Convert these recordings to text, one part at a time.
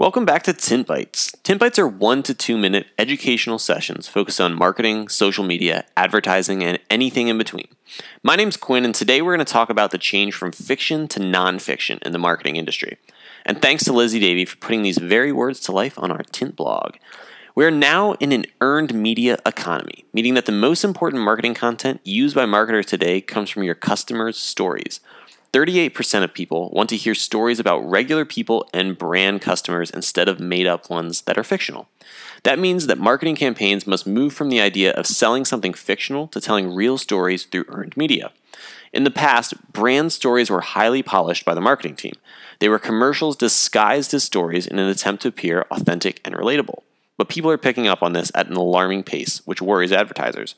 Welcome back to Tint Bites. Tint Bites are one to two minute educational sessions focused on marketing, social media, advertising, and anything in between. My name's Quinn, and today we're going to talk about the change from fiction to nonfiction in the marketing industry. And thanks to Lizzie Davy for putting these very words to life on our Tint blog. We are now in an earned media economy, meaning that the most important marketing content used by marketers today comes from your customers' stories. 38% of people want to hear stories about regular people and brand customers instead of made up ones that are fictional. That means that marketing campaigns must move from the idea of selling something fictional to telling real stories through earned media. In the past, brand stories were highly polished by the marketing team. They were commercials disguised as stories in an attempt to appear authentic and relatable. But people are picking up on this at an alarming pace, which worries advertisers.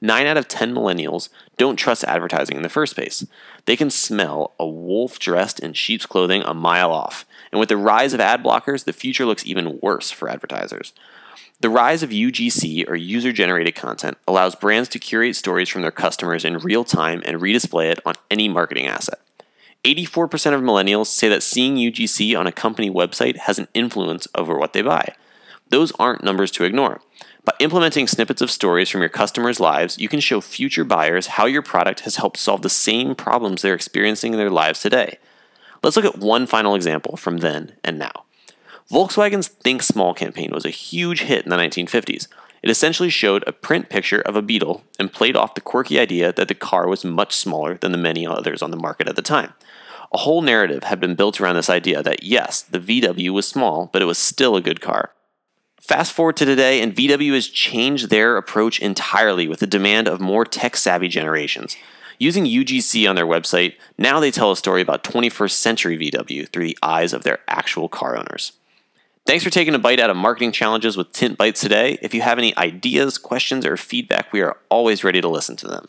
9 out of 10 millennials don't trust advertising in the first place. They can smell a wolf dressed in sheep's clothing a mile off. And with the rise of ad blockers, the future looks even worse for advertisers. The rise of UGC, or user generated content, allows brands to curate stories from their customers in real time and redisplay it on any marketing asset. 84% of millennials say that seeing UGC on a company website has an influence over what they buy. Those aren't numbers to ignore. By implementing snippets of stories from your customers' lives, you can show future buyers how your product has helped solve the same problems they're experiencing in their lives today. Let's look at one final example from then and now. Volkswagen's Think Small campaign was a huge hit in the 1950s. It essentially showed a print picture of a Beetle and played off the quirky idea that the car was much smaller than the many others on the market at the time. A whole narrative had been built around this idea that yes, the VW was small, but it was still a good car. Fast forward to today, and VW has changed their approach entirely with the demand of more tech savvy generations. Using UGC on their website, now they tell a story about 21st century VW through the eyes of their actual car owners. Thanks for taking a bite out of marketing challenges with Tint Bites today. If you have any ideas, questions, or feedback, we are always ready to listen to them.